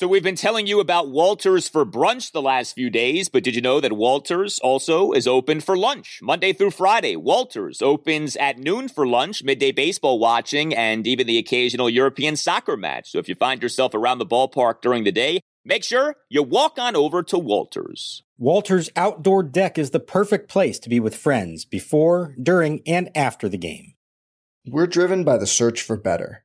So we've been telling you about Walters for brunch the last few days, but did you know that Walters also is open for lunch Monday through Friday? Walters opens at noon for lunch, midday baseball watching, and even the occasional European soccer match. So if you find yourself around the ballpark during the day, make sure you walk on over to Walters. Walters Outdoor Deck is the perfect place to be with friends before, during, and after the game. We're driven by the search for better.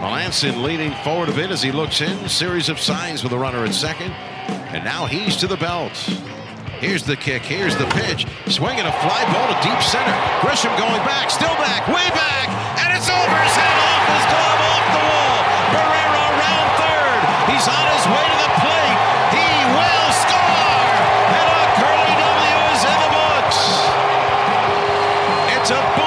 Melancon leaning forward a bit as he looks in. Series of signs with the runner at second. And now he's to the belt. Here's the kick. Here's the pitch. Swinging a fly ball to deep center. Grisham going back. Still back. Way back. And it's over his head off his glove off the wall. Barrera around third. He's on his way to the plate. He will score. And a Curly W is in the books. It's a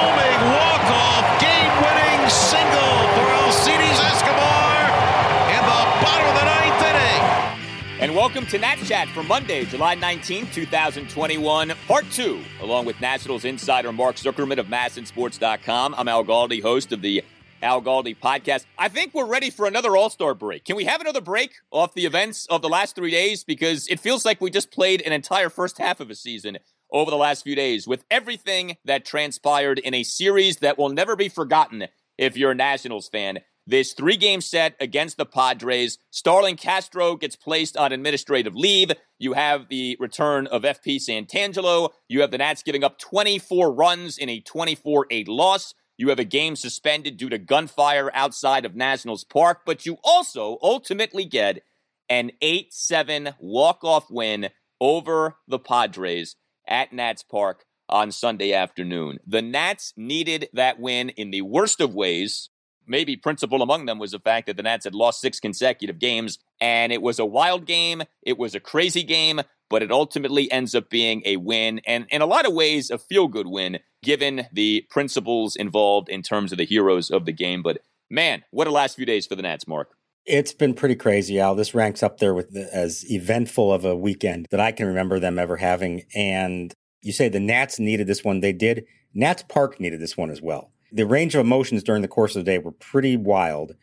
welcome to Nats Chat for Monday, July 19, 2021, part two, along with Nationals insider Mark Zuckerman of MASNsports.com. I'm Al Galdi, host of the Al Galdi podcast. I think we're ready for another All Star break. Can we have another break off the events of the last three days? Because it feels like we just played an entire first half of a season over the last few days with everything that transpired in a series that will never be forgotten if you're a Nationals fan. This three game set against the Padres. Starlin Castro gets placed on administrative leave. You have the return of FP Santangelo. You have the Nats giving up 24 runs in a 24 8 loss. You have a game suspended due to gunfire outside of Nationals Park, but you also ultimately get an 8 7 walk off win over the Padres at Nats Park on Sunday afternoon. The Nats needed that win in the worst of ways. Maybe principal among them was the fact that the Nats had lost six consecutive games, and it was a wild game. It was a crazy game, but it ultimately ends up being a win, and in a lot of ways, a feel good win, given the principles involved in terms of the heroes of the game. But man, what a last few days for the Nats, Mark. It's been pretty crazy, Al. This ranks up there with the, as eventful of a weekend that I can remember them ever having. And you say the Nats needed this one. They did. Nats Park needed this one as well. The range of emotions during the course of the day were pretty wild.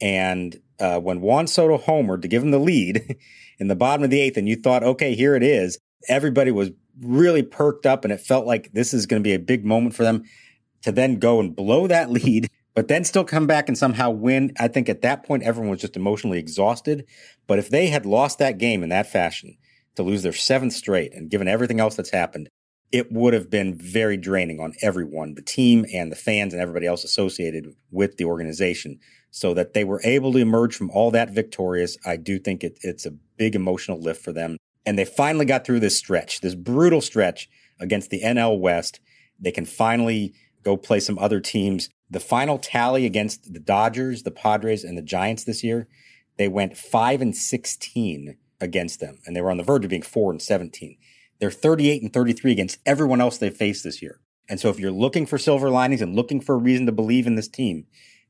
And uh, when Juan Soto homered to give him the lead in the bottom of the eighth, and you thought, okay, here it is, everybody was really perked up and it felt like this is going to be a big moment for them to then go and blow that lead, but then still come back and somehow win. I think at that point, everyone was just emotionally exhausted. But if they had lost that game in that fashion to lose their seventh straight and given everything else that's happened, it would have been very draining on everyone, the team and the fans and everybody else associated with the organization. So that they were able to emerge from all that victorious, I do think it, it's a big emotional lift for them. And they finally got through this stretch, this brutal stretch against the NL West. They can finally go play some other teams. The final tally against the Dodgers, the Padres, and the Giants this year, they went 5 and 16 against them, and they were on the verge of being 4 and 17. They're 38 and 33 against everyone else they've faced this year. And so if you're looking for silver linings and looking for a reason to believe in this team,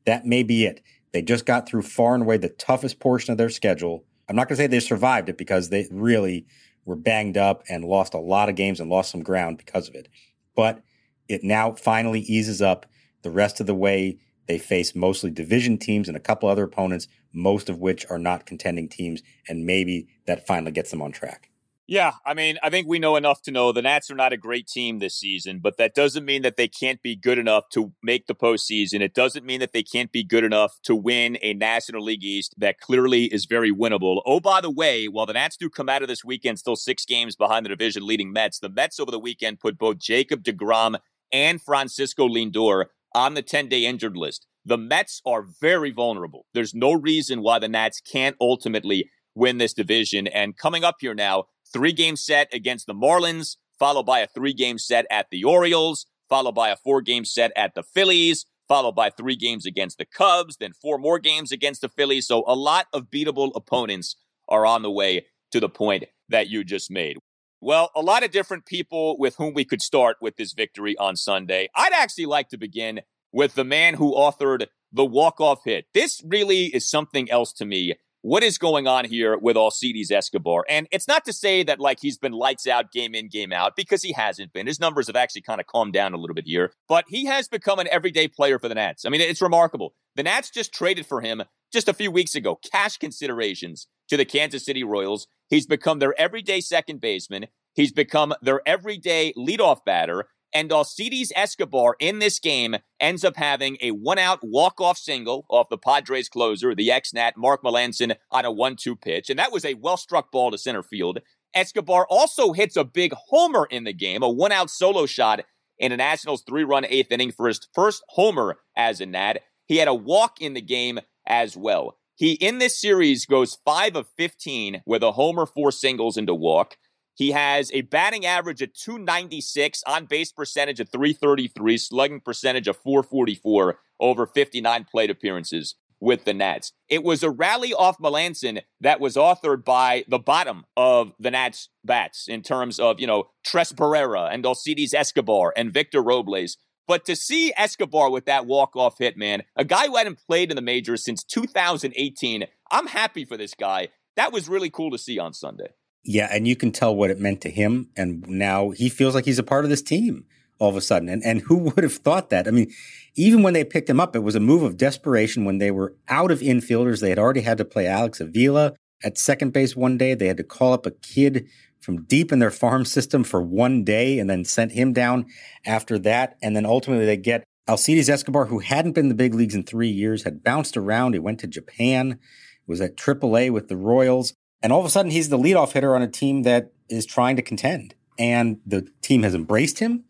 that may be it. They just got through far and away the toughest portion of their schedule. I'm not going to say they survived it because they really were banged up and lost a lot of games and lost some ground because of it. But it now finally eases up the rest of the way. They face mostly division teams and a couple other opponents, most of which are not contending teams, and maybe that finally gets them on track. Yeah, I mean, I think we know enough to know the Nats are not a great team this season, but that doesn't mean that they can't be good enough to make the postseason. It doesn't mean that they can't be good enough to win a National League East that clearly is very winnable. Oh, by the way, while the Nats do come out of this weekend still six games behind the division leading Mets, the Mets over the weekend put both Jacob DeGrom and Francisco Lindor on the 10 day injured list. The Mets are very vulnerable. There's no reason why the Nats can't ultimately win this division. And coming up here now, three game set against the Marlins, followed by a three game set at the Orioles, followed by a four game set at the Phillies, followed by three games against the Cubs, then four more games against the Phillies. So a lot of beatable opponents are on the way to the point that you just made. Well, a lot of different people with whom we could start with this victory on Sunday. I'd actually like to begin with the man who authored the walk-off hit. This really is something else to me what is going on here with Alcides Escobar? And it's not to say that like he's been lights out game in, game out, because he hasn't been. His numbers have actually kind of calmed down a little bit here, but he has become an everyday player for the Nats. I mean, it's remarkable. The Nats just traded for him just a few weeks ago, cash considerations to the Kansas City Royals. He's become their everyday second baseman. He's become their everyday leadoff batter. And Alcides Escobar in this game ends up having a one out walk off single off the Padres closer, the ex Nat Mark Melancon, on a 1 2 pitch. And that was a well struck ball to center field. Escobar also hits a big homer in the game, a one out solo shot in a Nationals three run eighth inning for his first homer as a Nat. He had a walk in the game as well. He, in this series, goes 5 of 15 with a homer, four singles, and a walk. He has a batting average of 296, on base percentage of 333, slugging percentage of 444 over 59 plate appearances with the Nats. It was a rally off Melancon that was authored by the bottom of the Nats bats in terms of, you know, Tres Barrera and Alcides Escobar and Victor Robles. But to see Escobar with that walk-off hit, man, a guy who hadn't played in the majors since 2018, I'm happy for this guy. That was really cool to see on Sunday. Yeah, and you can tell what it meant to him, and now he feels like he's a part of this team all of a sudden. And and who would have thought that? I mean, even when they picked him up, it was a move of desperation. When they were out of infielders, they had already had to play Alex Avila at second base one day. They had to call up a kid from deep in their farm system for one day, and then sent him down after that. And then ultimately, they get Alcides Escobar, who hadn't been in the big leagues in three years, had bounced around. He went to Japan, was at AAA with the Royals. And all of a sudden, he's the leadoff hitter on a team that is trying to contend. And the team has embraced him.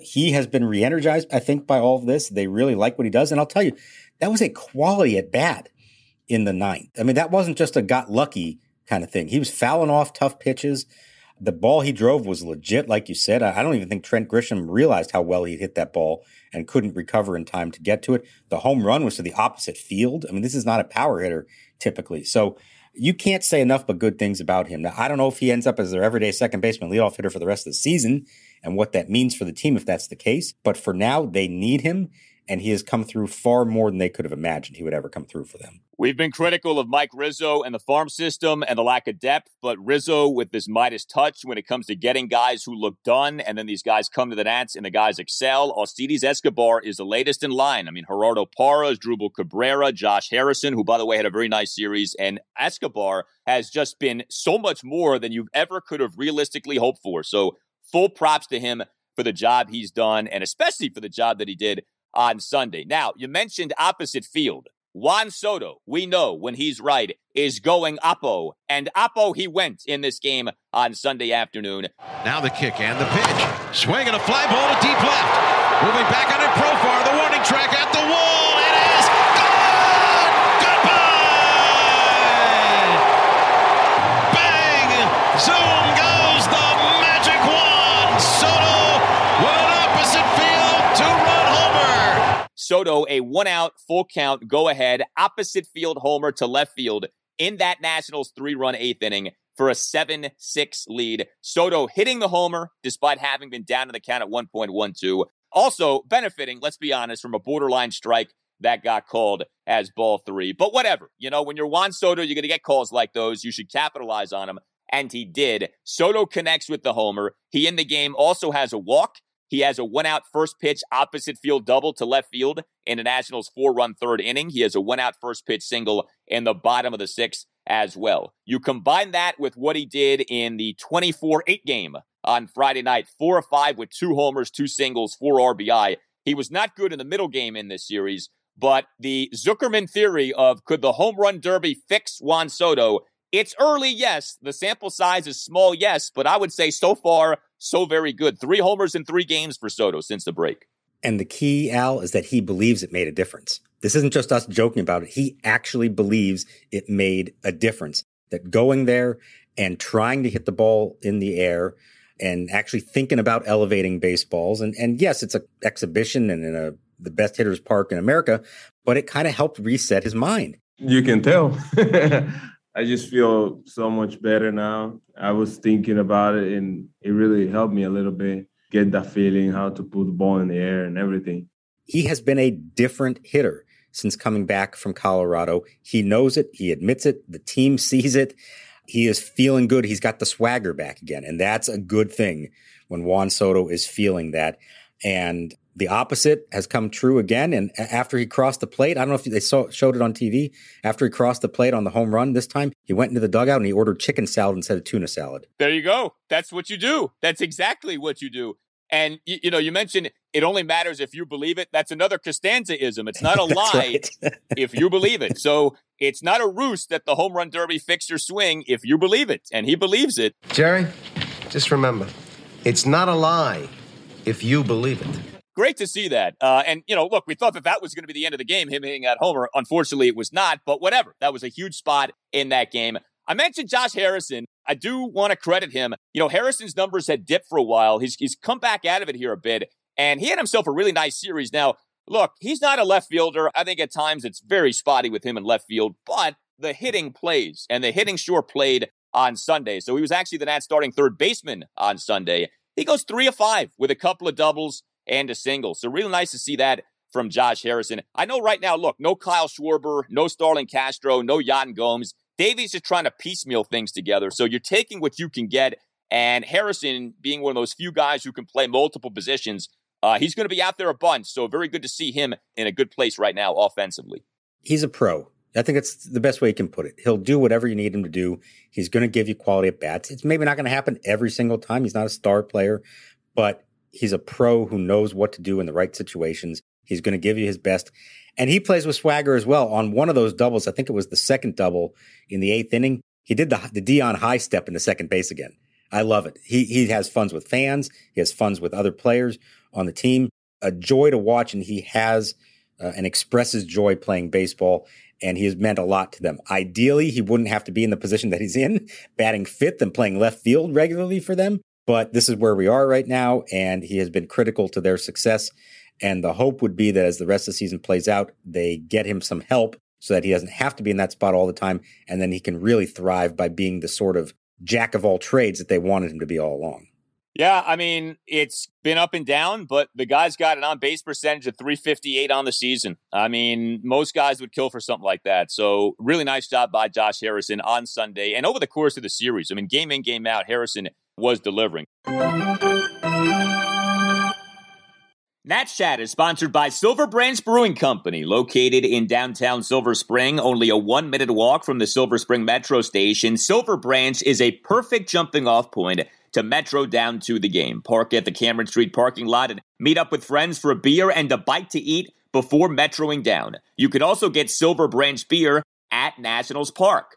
He has been re energized, I think, by all of this. They really like what he does. And I'll tell you, that was a quality at bat in the ninth. I mean, that wasn't just a got lucky kind of thing. He was fouling off tough pitches. The ball he drove was legit, like you said. I don't even think Trent Grisham realized how well he hit that ball and couldn't recover in time to get to it. The home run was to the opposite field. I mean, this is not a power hitter typically. So you can't say enough but good things about him. Now, I don't know if he ends up as their everyday second baseman leadoff hitter for the rest of the season and what that means for the team if that's the case. But for now, they need him and he has come through far more than they could have imagined he would ever come through for them. We've been critical of Mike Rizzo and the farm system and the lack of depth, but Rizzo with this Midas touch when it comes to getting guys who look done, and then these guys come to the Nats and the guys excel. Alcides Escobar is the latest in line. I mean, Gerardo Parra, Asdrubal Cabrera, Josh Harrison, who by the way had a very nice series, and Escobar has just been so much more than you ever could have realistically hoped for. So full props to him for the job he's done, and especially for the job that he did on Sunday. Now, you mentioned opposite field. Juan Soto, we know when he's right, is going Oppo, and Oppo he went in this game on Sunday afternoon. Now the kick and the pitch. Swinging a fly ball to deep left. Moving back on it, Profar, the warning track at the wall. Soto, a one out, full count, go ahead, opposite field homer to left field in that Nationals three run eighth inning for a 7 6 lead. Soto hitting the homer despite having been down to the count at 1.12. Also benefiting, let's be honest, from a borderline strike that got called as ball three. But whatever. You know, when you're Juan Soto, you're going to get calls like those. You should capitalize on them. And he did. Soto connects with the homer. He in the game also has a walk. He has a one out first pitch opposite field double to left field in the Nationals four run third inning. He has a one out first pitch single in the bottom of the sixth as well. You combine that with what he did in the 24 8 game on Friday night, four or five with two homers, two singles, four RBI. He was not good in the middle game in this series, but the Zuckerman theory of could the home run derby fix Juan Soto? It's early, yes. The sample size is small, yes, but I would say so far, so very good. Three homers in three games for Soto since the break. And the key, Al, is that he believes it made a difference. This isn't just us joking about it. He actually believes it made a difference. That going there and trying to hit the ball in the air and actually thinking about elevating baseballs. And, and yes, it's an exhibition and in a, the best hitters park in America, but it kind of helped reset his mind. You can tell. I just feel so much better now. I was thinking about it and it really helped me a little bit get that feeling, how to put the ball in the air and everything. He has been a different hitter since coming back from Colorado. He knows it. He admits it. The team sees it. He is feeling good. He's got the swagger back again. And that's a good thing when Juan Soto is feeling that. And the opposite has come true again. And after he crossed the plate, I don't know if they saw, showed it on TV. After he crossed the plate on the home run this time, he went into the dugout and he ordered chicken salad instead of tuna salad. There you go. That's what you do. That's exactly what you do. And you, you know, you mentioned it only matters if you believe it. That's another Costanzaism. It's not a lie if you believe it. So it's not a ruse that the home run derby fixed your swing if you believe it, and he believes it. Jerry, just remember, it's not a lie if you believe it great to see that. Uh, and, you know, look, we thought that that was going to be the end of the game, him hitting that homer. Unfortunately, it was not, but whatever. That was a huge spot in that game. I mentioned Josh Harrison. I do want to credit him. You know, Harrison's numbers had dipped for a while. He's, he's come back out of it here a bit, and he had himself a really nice series. Now, look, he's not a left fielder. I think at times it's very spotty with him in left field, but the hitting plays, and the hitting sure played on Sunday. So he was actually the Nats starting third baseman on Sunday. He goes three of five with a couple of doubles and a single. So really nice to see that from Josh Harrison. I know right now, look, no Kyle Schwarber, no Starlin Castro, no Yan Gomes. Davey's just trying to piecemeal things together. So you're taking what you can get. And Harrison, being one of those few guys who can play multiple positions, uh, he's going to be out there a bunch. So very good to see him in a good place right now offensively. He's a pro. I think that's the best way you can put it. He'll do whatever you need him to do. He's going to give you quality at bats. It's maybe not going to happen every single time. He's not a star player, but he's a pro who knows what to do in the right situations. He's going to give you his best. And he plays with swagger as well. On one of those doubles, I think it was the second double in the eighth inning, he did the, the Deion high step into second base again. I love it. He, he has funs with fans. He has funs with other players on the team. A joy to watch, and he has uh, and expresses joy playing baseball, and he has meant a lot to them. Ideally, he wouldn't have to be in the position that he's in, batting fifth and playing left field regularly for them. But this is where we are right now, and he has been critical to their success. And the hope would be that as the rest of the season plays out, they get him some help so that he doesn't have to be in that spot all the time. And then he can really thrive by being the sort of jack of all trades that they wanted him to be all along. Yeah, I mean, it's been up and down, but the guy's got an on base percentage of 358 on the season. I mean, most guys would kill for something like that. So, really nice job by Josh Harrison on Sunday and over the course of the series. I mean, game in, game out, Harrison was delivering. Nats Chat is sponsored by Silver Branch Brewing Company, located in downtown Silver Spring, only a one minute walk from the Silver Spring Metro station. Silver Branch is a perfect jumping off point to Metro down to the game. Park at the Cameron Street parking lot and meet up with friends for a beer and a bite to eat before metroing down. You can also get Silver Branch beer at Nationals Park.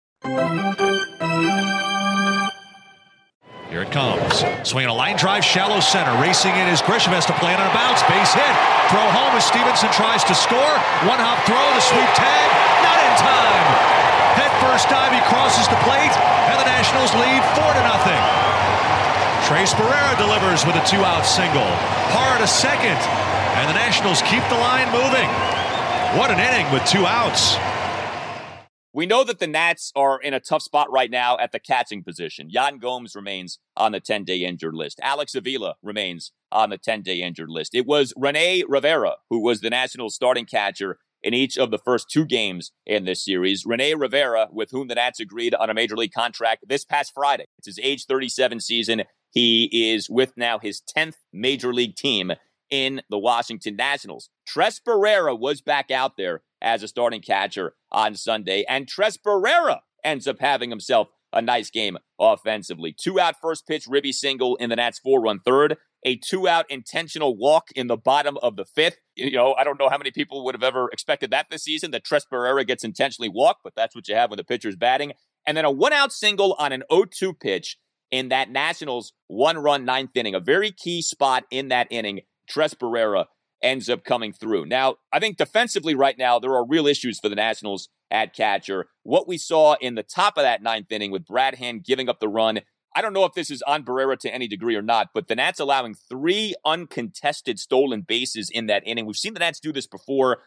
Here it comes. Swinging a line drive, shallow center. Racing in is Grisham has to play it on a bounce. Base hit. Throw home as Stevenson tries to score. One hop throw, the sweep tag. Not in time. Head first dive, he crosses the plate, and the Nationals lead 4 to nothing. Tres Barrera delivers with a two out single. Hard a second, and the Nationals keep the line moving. What an inning with two outs. We know that the Nats are in a tough spot right now at the catching position. Yan Gomes remains on the 10 day injured list. Alex Avila remains on the 10 day injured list. It was Rene Rivera who was the Nationals starting catcher in each of the first two games in this series. Rene Rivera, with whom the Nats agreed on a major league contract this past Friday. It's his age 37 season. He is with now his 10th major league team in the Washington Nationals. Tres Barrera was back out there as a starting catcher on Sunday, and Tres Barrera ends up having himself a nice game offensively. Two out first pitch, ribby single in the Nats four run third, a two out intentional walk in the bottom of the fifth. You know, I don't know how many people would have ever expected that this season that Tres Barrera gets intentionally walked, but that's what you have when the pitcher's batting. And then a one out single on an 0 2 pitch in that Nationals one run ninth inning, a very key spot in that inning. Tres Barrera ends up coming through. Now, I think defensively right now, there are real issues for the Nationals at catcher. What we saw in the top of that ninth inning with Brad Hand giving up the run, I don't know if this is on Barrera to any degree or not, but the Nats allowing three uncontested stolen bases in that inning. We've seen the Nats do this before.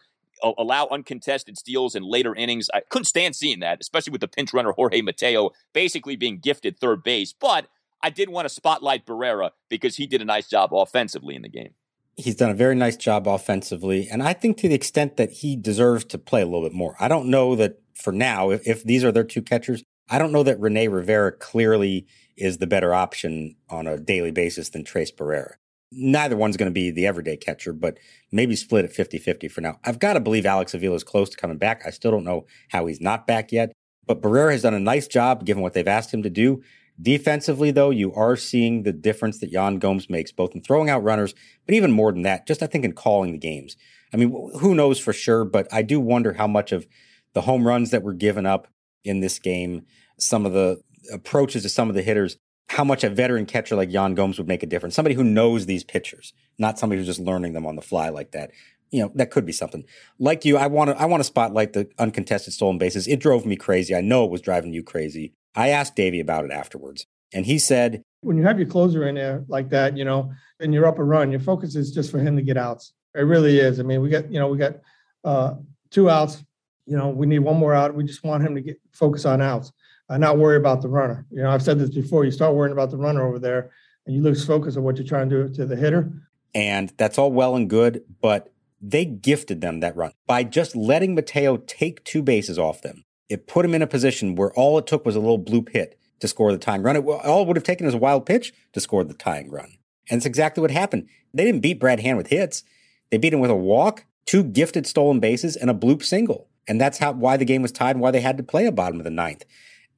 Allow uncontested steals in later innings. I couldn't stand seeing that, especially with the pinch runner Jorge Mateo basically being gifted third base. But I did want to spotlight Barrera because he did a nice job offensively in the game. He's done a very nice job offensively, and I think to the extent that he deserves to play a little bit more. I don't know that for now, if, if these are their two catchers, I don't know that Rene Rivera clearly is the better option on a daily basis than Tres Barrera. Neither one's going to be the everyday catcher, but maybe split at 50 50 for now. I've got to believe Alex Avila is close to coming back. I still don't know how he's not back yet, but Barrera has done a nice job given what they've asked him to do. Defensively, though, you are seeing the difference that Yan Gomes makes, both in throwing out runners, but even more than that, just I think in calling the games. I mean, who knows for sure, but I do wonder how much of the home runs that were given up in this game, some of the approaches to some of the hitters, how much a veteran catcher like Yan Gomes would make a difference. Somebody who knows these pitchers, not somebody who's just learning them on the fly like that. You know, that could be something. Like you, I want to I want to spotlight the uncontested stolen bases. It drove me crazy. I know it was driving you crazy. I asked Davey about it afterwards, and he said, "When you have your closer in there like that, you know, and you're up a run, your focus is just for him to get outs. It really is. I mean, we got, you know, we got uh, two outs. You know, we need one more out. We just want him to get focus on outs, and not worry about the runner. You know, I've said this before. You start worrying about the runner over there, and you lose focus on what you're trying to do to the hitter. And that's all well and good, but they gifted them that run by just letting Mateo take two bases off them. It put him in a position where all it took was a little bloop hit to score the tying run. It, all would have taken is a wild pitch to score the tying run. And it's exactly what happened. They didn't beat Brad Hand with hits. They beat him with a walk, two gifted stolen bases, and a bloop single. And that's how why the game was tied and why they had to play a bottom of the ninth.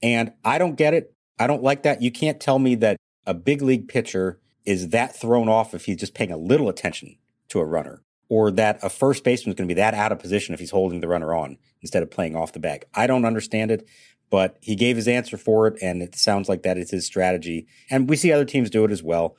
And I don't get it. I don't like that. You can't tell me that a big league pitcher is that thrown off if he's just paying a little attention to a runner, or that a first baseman is going to be that out of position if he's holding the runner on instead of playing off the bag. I don't understand it, but he gave his answer for it, and it sounds like that is his strategy. And we see other teams do it as well.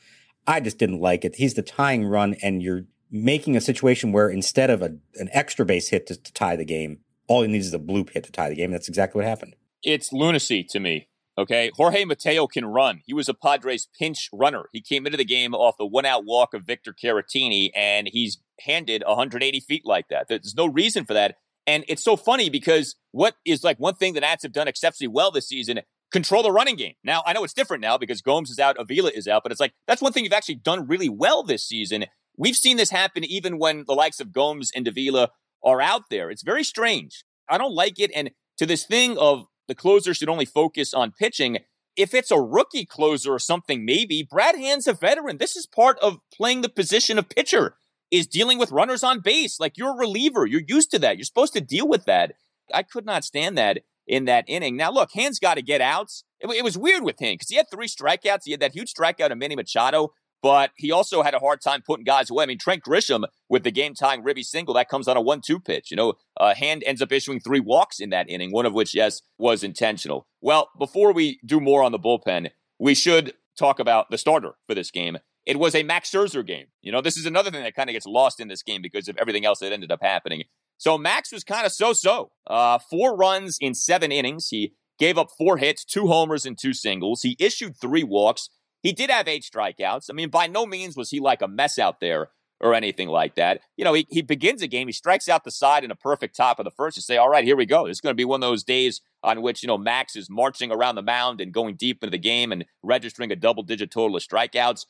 I just didn't like it. He's the tying run, and you're making a situation where instead of a, an extra base hit to, to tie the game, all he needs is a bloop hit to tie the game. That's exactly what happened. It's lunacy to me. Okay. Jorge Mateo can run. He was a Padres pinch runner. He came into the game off the one out walk of Victor Caratini, and he's handed 180 feet like that. There's no reason for that. And it's so funny because what is like one thing that Nats have done exceptionally well this season control the running game. Now, I know it's different now because Gomes is out, Avila is out, but it's like that's one thing you've actually done really well this season. We've seen this happen even when the likes of Gomes and Avila are out there. It's very strange. I don't like it. And to this thing of the closer should only focus on pitching. If it's a rookie closer or something, maybe Brad Hand's a veteran. This is part of playing the position of pitcher is dealing with runners on base. Like you're a reliever. You're used to that. You're supposed to deal with that. I could not stand that in that inning. Now, look, Hand's got to get outs. It, it, was weird with him because he had three strikeouts. He had that huge strikeout of Manny Machado, but he also had a hard time putting guys away. I mean, Trent Grisham with the game tying Ribby single, that comes on a 1 2 pitch. You know, uh, Hand ends up issuing three walks in that inning, one of which, yes, was intentional. Well, before we do more on the bullpen, we should talk about the starter for this game. It was a Max Scherzer game. You know, this is another thing that kind of gets lost in this game because of everything else that ended up happening. So Max was kind of so-so. Uh, four runs in seven innings. He gave up four hits, two homers, and two singles. He issued three walks. He did have eight strikeouts. I mean, by no means was he like a mess out there or anything like that. You know, he, he begins a game, he strikes out the side in a perfect top of the first. You say, all right, here we go. This is going to be one of those days on which, you know, Max is marching around the mound and going deep into the game and registering a double digit total of strikeouts.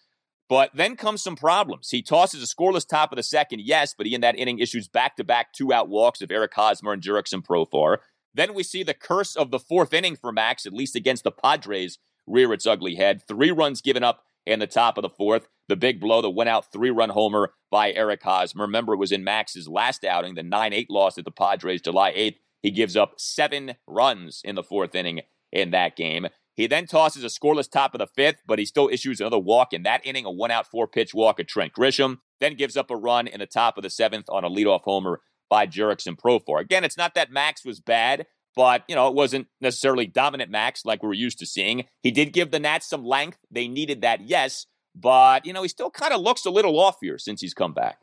But then comes some problems. He tosses a scoreless top of the second, yes, but he in that inning issues back to back two out walks of Eric Hosmer and Jurickson Profar. Then we see the curse of the fourth inning for Max, at least against the Padres, rear its ugly head. Three runs given up in the top of the fourth. The big blow that went out three run homer by Eric Hosmer. Remember, it was in Max's last outing, the 9 8 loss at the Padres July 8th. He gives up seven runs in the fourth inning in that game. He then tosses a scoreless top of the fifth, but he still issues another walk in that inning, a one out, four pitch walk at Trent Grisham. Then gives up a run in the top of the seventh on a leadoff homer by Jurickson Profar. Again, it's not that Max was bad, but you know it wasn't necessarily dominant Max like we're used to seeing. He did give the Nats some length; they needed that, yes, but you know he still kind of looks a little off here since he's come back.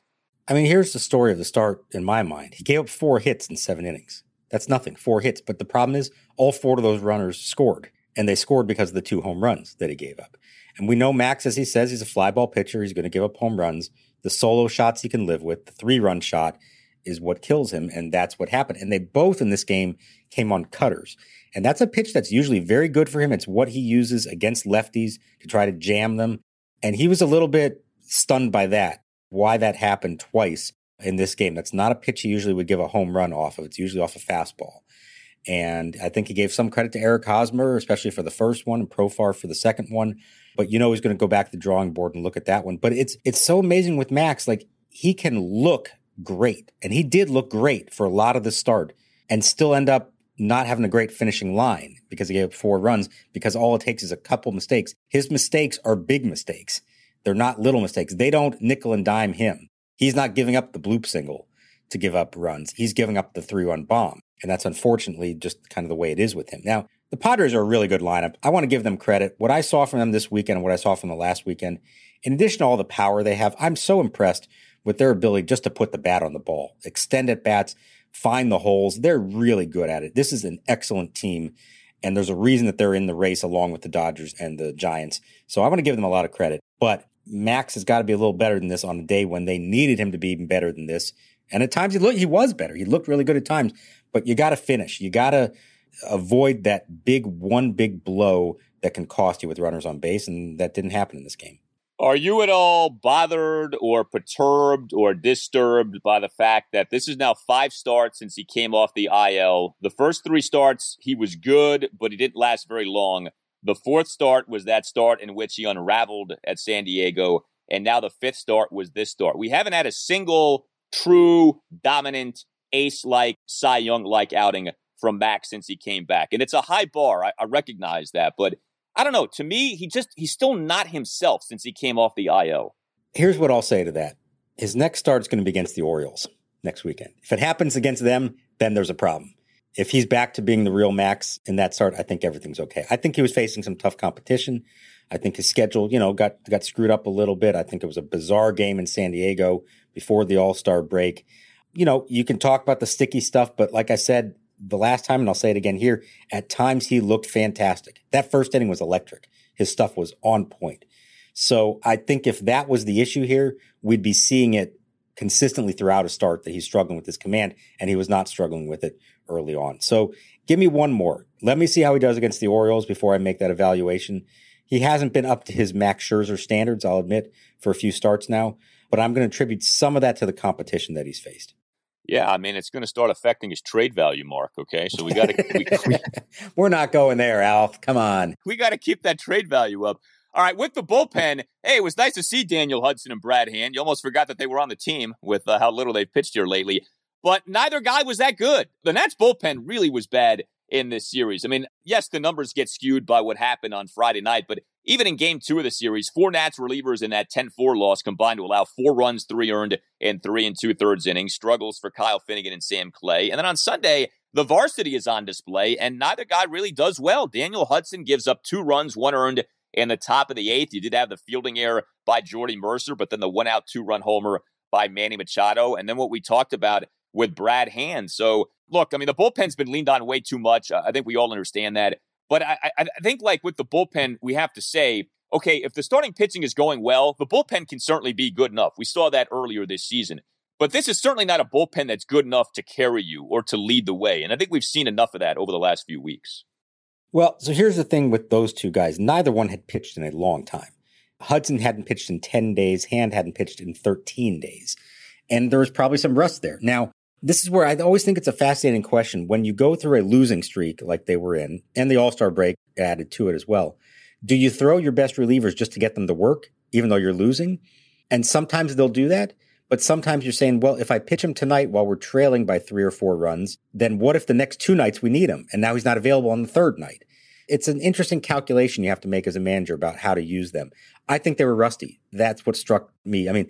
I mean, here's the story of the start in my mind. He gave up four hits in seven innings. That's nothing, four hits. But the problem is, all four of those runners scored and they scored because of the two home runs that he gave up. And we know Max, as he says, he's a fly ball pitcher. He's going to give up home runs. The solo shots he can live with, the three run shot is what kills him. And that's what happened. And they both in this game came on cutters. And that's a pitch that's usually very good for him. It's what he uses against lefties to try to jam them. And he was a little bit stunned by that, why that happened twice in this game. That's not a pitch he usually would give a home run off of. It's usually off a fastball. And I think he gave some credit to Eric Hosmer, especially for the first one and Profar for the second one. But you know he's going to go back to the drawing board and look at that one. But it's it's so amazing with Max. Like he can look great. And he did look great for a lot of the start and still end up not having a great finishing line because he gave up four runs because all it takes is a couple mistakes. His mistakes are big mistakes. They're not little mistakes. They don't nickel and dime him. He's not giving up the bloop single to give up runs. He's giving up the three run bomb. And that's unfortunately just kind of the way it is with him. Now, the Padres are a really good lineup. I want to give them credit. What I saw from them this weekend and what I saw from the last weekend, in addition to all the power they have, I'm so impressed with their ability just to put the bat on the ball, extend at bats, find the holes. They're really good at it. This is an excellent team. And there's a reason that they're in the race along with the Dodgers and the Giants. So I want to give them a lot of credit. But Max has got to be a little better than this on a day when they needed him to be even better than this. And at times he looked, he was better. He looked really good at times but you got to finish. You got to avoid that big one big blow that can cost you with runners on base, and that didn't happen in this game. Are you at all bothered or perturbed or disturbed by the fact that this is now five starts since he came off the IL? The first three starts, he was good, but he didn't last very long. The fourth start was that start in which he unraveled at San Diego. And now the fifth start was this start. We haven't had a single true dominant ace like, Cy Young like outing from Max since he came back. And it's a high bar. I, I recognize that. But I don't know. To me, he just, he's still not himself since he came off the IL. Here's what I'll say to that his next start is going to be against the Orioles next weekend. If it happens against them, then there's a problem. If he's back to being the real Max in that start, I think everything's okay. I think he was facing some tough competition. I think his schedule, you know, got got screwed up a little bit. I think it was a bizarre game in San Diego before the All Star break. You know, you can talk about the sticky stuff, but like I said the last time, and I'll say it again here, at times he looked fantastic. That first inning was electric. His stuff was on point. So I think if that was the issue here, we'd be seeing it consistently throughout a start that he's struggling with his command, and he was not struggling with it early on. So give me one more. Let me see how he does against the Orioles before I make that evaluation. He hasn't been up to his Max Scherzer standards, I'll admit, for a few starts now, but I'm going to attribute some of that to the competition that he's faced. Yeah, I mean, it's going to start affecting his trade value, Mark. Okay, so we got to. We, We're not going there, Al. Come on. We got to keep that trade value up. All right, with the bullpen, hey, it was nice to see Daniel Hudson and Brad Hand. You almost forgot that they were on the team with uh, how little they've pitched here lately. But neither guy was that good. The Nats bullpen really was bad in this series. I mean, yes, the numbers get skewed by what happened on Friday night, but even in game two of the series, four Nats relievers in that 10 4 loss combined to allow four runs, three earned in three and two thirds innings. Struggles for Kyle Finnegan and Sam Clay. And then on Sunday, the varsity is on display, and neither guy really does well. Daniel Hudson gives up two runs, one earned in the top of the eighth. You did have the fielding error by Jordy Mercer, but then the one out, two run homer by Manny Machado. And then what we talked about with Brad Hand. So, look, I mean, the bullpen's been leaned on way too much. I think we all understand that. But I, I think, like with the bullpen, we have to say, okay, if the starting pitching is going well, the bullpen can certainly be good enough. We saw that earlier this season. But this is certainly not a bullpen that's good enough to carry you or to lead the way. And I think we've seen enough of that over the last few weeks. Well, so here's the thing with those two guys. Neither one had pitched in a long time. Hudson hadn't pitched in 10 days, Hand hadn't pitched in 13 days. And there was probably some rust there. Now, this is where I always think it's a fascinating question. When you go through a losing streak like they were in, and the All Star break added to it as well, do you throw your best relievers just to get them to work, even though you're losing? And sometimes they'll do that. But sometimes you're saying, well, if I pitch him tonight while we're trailing by three or four runs, then what if the next two nights we need him and now he's not available on the third night? It's an interesting calculation you have to make as a manager about how to use them. I think they were rusty. That's what struck me. I mean,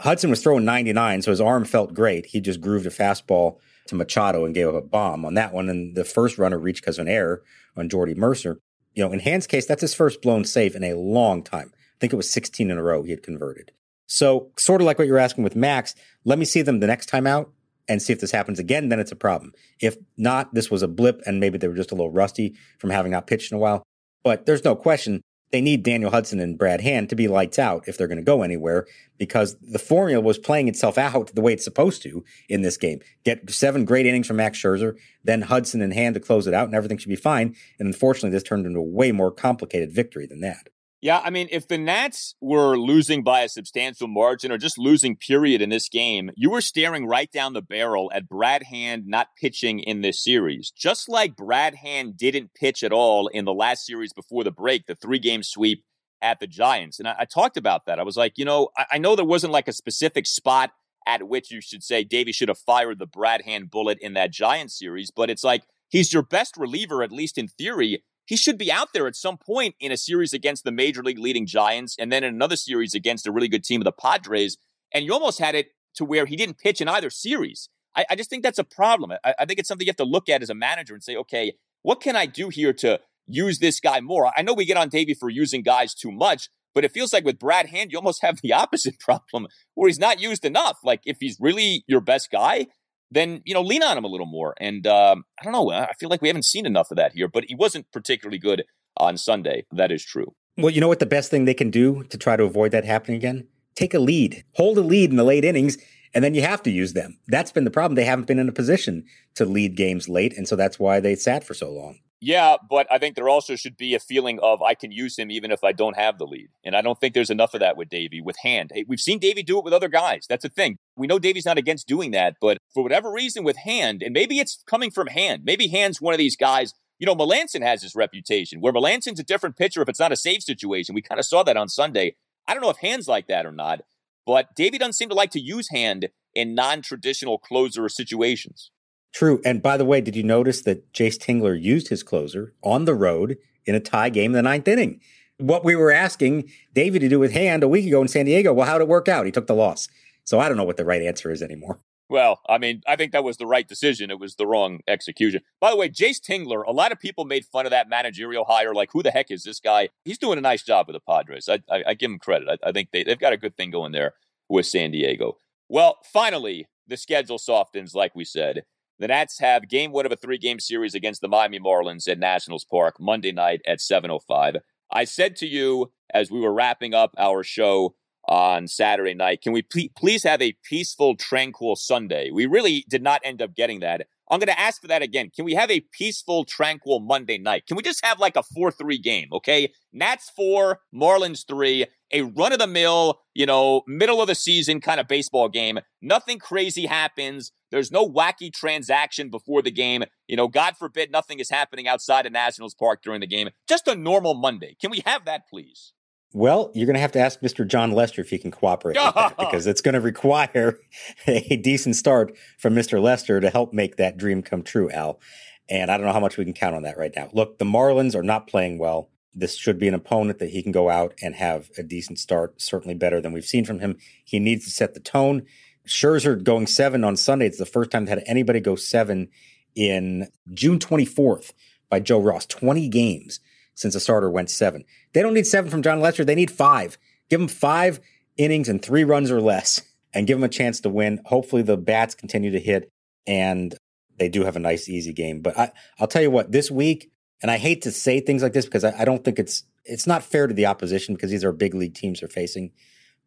Hudson was throwing 99, so his arm felt great. He just grooved a fastball to Machado and gave up a bomb on that one. And the first runner reached because of an error on Jordy Mercer. You know, in Hand's case, that's his first blown save in a long time. I think it was 16 in a row he had converted. So, sort of like what you're asking with Max, let me see them the next time out and see if this happens again, then it's a problem. If not, this was a blip and maybe they were just a little rusty from having not pitched in a while. But there's no question they need Daniel Hudson and Brad Hand to be lights out if they're going to go anywhere because the formula was playing itself out the way it's supposed to in this game. Get seven great innings from Max Scherzer, then Hudson and Hand to close it out, and everything should be fine. And unfortunately, this turned into a way more complicated victory than that. Yeah, I mean, if the Nats were losing by a substantial margin or just losing period in this game, you were staring right down the barrel at Brad Hand not pitching in this series. Just like Brad Hand didn't pitch at all in the last series before the break, the three game sweep at the Giants. And I, I talked about that. I was like, you know, I, I know there wasn't like a specific spot at which you should say Davey should have fired the Brad Hand bullet in that Giants series, but it's like he's your best reliever, at least in theory he should be out there at some point in a series against the major league leading Giants and then in another series against a really good team of the Padres. And you almost had it to where he didn't pitch in either series. I, I just think that's a problem. I, I think it's something you have to look at as a manager and say, okay, what can I do here to use this guy more? I know we get on Davey for using guys too much, but it feels like with Brad Hand, you almost have the opposite problem where he's not used enough. Like if he's really your best guy, then you know lean on him a little more. And um, I don't know. I feel like we haven't seen enough of that here. But he wasn't particularly good on Sunday. That is true. Well, you know what the best thing they can do to try to avoid that happening again? Take a lead, hold a lead in the late innings, and then you have to use them. That's been the problem. They haven't been in a position to lead games late, and so that's why they sat for so long. Yeah, but I think there also should be a feeling of I can use him even if I don't have the lead. And I don't think there's enough of that with Davey, with Hand. We've seen Davey do it with other guys. That's the thing. We know Davey's not against doing that, but for whatever reason with Hand, and maybe it's coming from Hand, maybe Hand's one of these guys. You know, Melancon has this reputation where Melancon's a different pitcher if it's not a save situation. We kind of saw that on Sunday. I don't know if Hand's like that or not, but Davey doesn't seem to like to use Hand in non traditional closer situations. True. And by the way, did you notice that Jayce Tingler used his closer on the road in a tie game in the ninth inning? What we were asking David to do with hand a week ago in San Diego. Well, how'd it work out? He took the loss. So I don't know what the right answer is anymore. Well, I mean, I think that was the right decision. It was the wrong execution. By the way, Jayce Tingler, a lot of people made fun of that managerial hire. Like, who the heck is this guy? He's doing a nice job with the Padres. I, I, I give him credit. I, I think they, they've got a good thing going there with San Diego. Well, finally, the schedule softens, like we said. The Nats have game one of a three game series against the Miami Marlins at Nationals Park Monday night at 7.05. I said to you as we were wrapping up our show on Saturday night. Can we please have a peaceful, tranquil Sunday? We really did not end up getting that. I'm going to ask for that again. Can we have a peaceful, tranquil Monday night? Can we just have like a 4 3 game, okay? Nats 4, Marlins 3, a run of the mill, you know, middle of the season kind of baseball game. Nothing crazy happens. There's no wacky transaction before the game. You know, God forbid nothing is happening outside of Nationals Park during the game. Just a normal Monday. Can we have that, please? Well, you're going to have to ask Mr. Jon Lester if he can cooperate with that because it's going to require a decent start from Mr. Lester to help make that dream come true, Al. And I don't know how much we can count on that right now. Look, the Marlins are not playing well. This should be an opponent that he can go out and have a decent start, certainly better than we've seen from him. He needs to set the tone. Scherzer going seven on Sunday. It's the first time that had anybody go seven in June 24th by Joe Ross. 20 games since a starter went seven. They don't need seven from Jon Lester. They need five. Give them five innings and three runs or less and give them a chance to win. Hopefully the bats continue to hit and they do have a nice, easy game. But I, will tell you what, this week, and I hate to say things like this because I, I don't think it's it's not fair to the opposition because these are big league teams they're facing.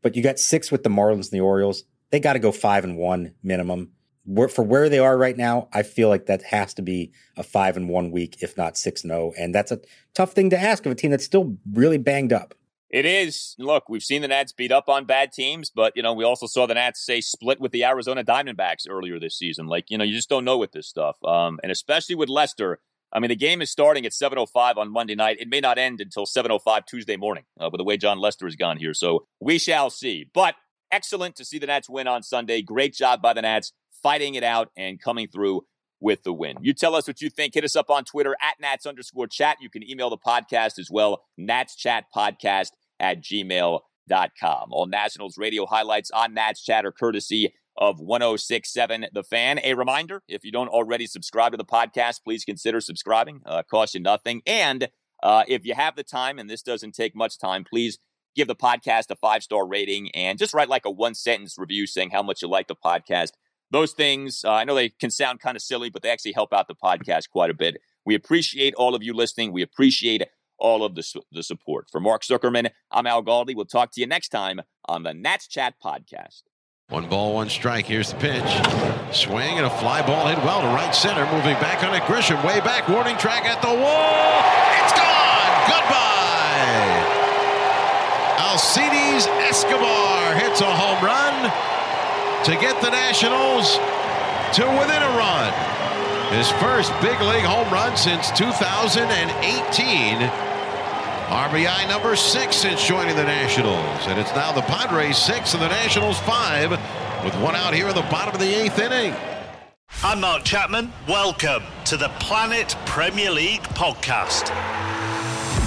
But you got six with the Marlins and the Orioles. They got to go five and one minimum for where they are right now, I feel like that has to be a five and one week, if not six and zero, oh. and that's a tough thing to ask of a team that's still really banged up. It is. Look, we've seen the Nats beat up on bad teams, but you know we also saw the Nats say split with the Arizona Diamondbacks earlier this season. Like you know, you just don't know with this stuff, um, and especially with Lester. I mean, the game is starting at 7:05 on Monday night. It may not end until 7:05 Tuesday morning, uh, with the way Jon Lester has gone here. So we shall see. But excellent to see the Nats win on Sunday. Great job by the Nats fighting it out and coming through with the win. You tell us what you think. Hit us up on Twitter at Nats underscore chat. You can email the podcast as well, Nats Chat Podcast at gmail.com. All Nationals radio highlights on Nats Chat are courtesy of 1067 The Fan. A reminder if you don't already subscribe to the podcast, please consider subscribing. Uh, costs you nothing. And uh, if you have the time, and this doesn't take much time, please give the podcast a five star rating and just write like a one sentence review saying how much you like the podcast those things, uh, I know they can sound kind of silly, but they actually help out the podcast quite a bit. We appreciate all of you listening. We appreciate all of the, su- the support. For Mark Zuckerman, I'm Al Galdi. We'll talk to you next time on the Nats Chat Podcast. One ball, one strike. Here's the pitch. Swing and a fly ball hit well to right center. Moving back on it. Grisham way back. Warning track at the wall. It's gone. Goodbye. Alcides Escobar hits a home run to get the Nationals to within a run. His first big league home run since 2018. RBI number six since joining the Nationals. And it's now the Padres six and the Nationals five with one out here in the bottom of the eighth inning. I'm Mark Chapman. Welcome to the Planet Premier League podcast.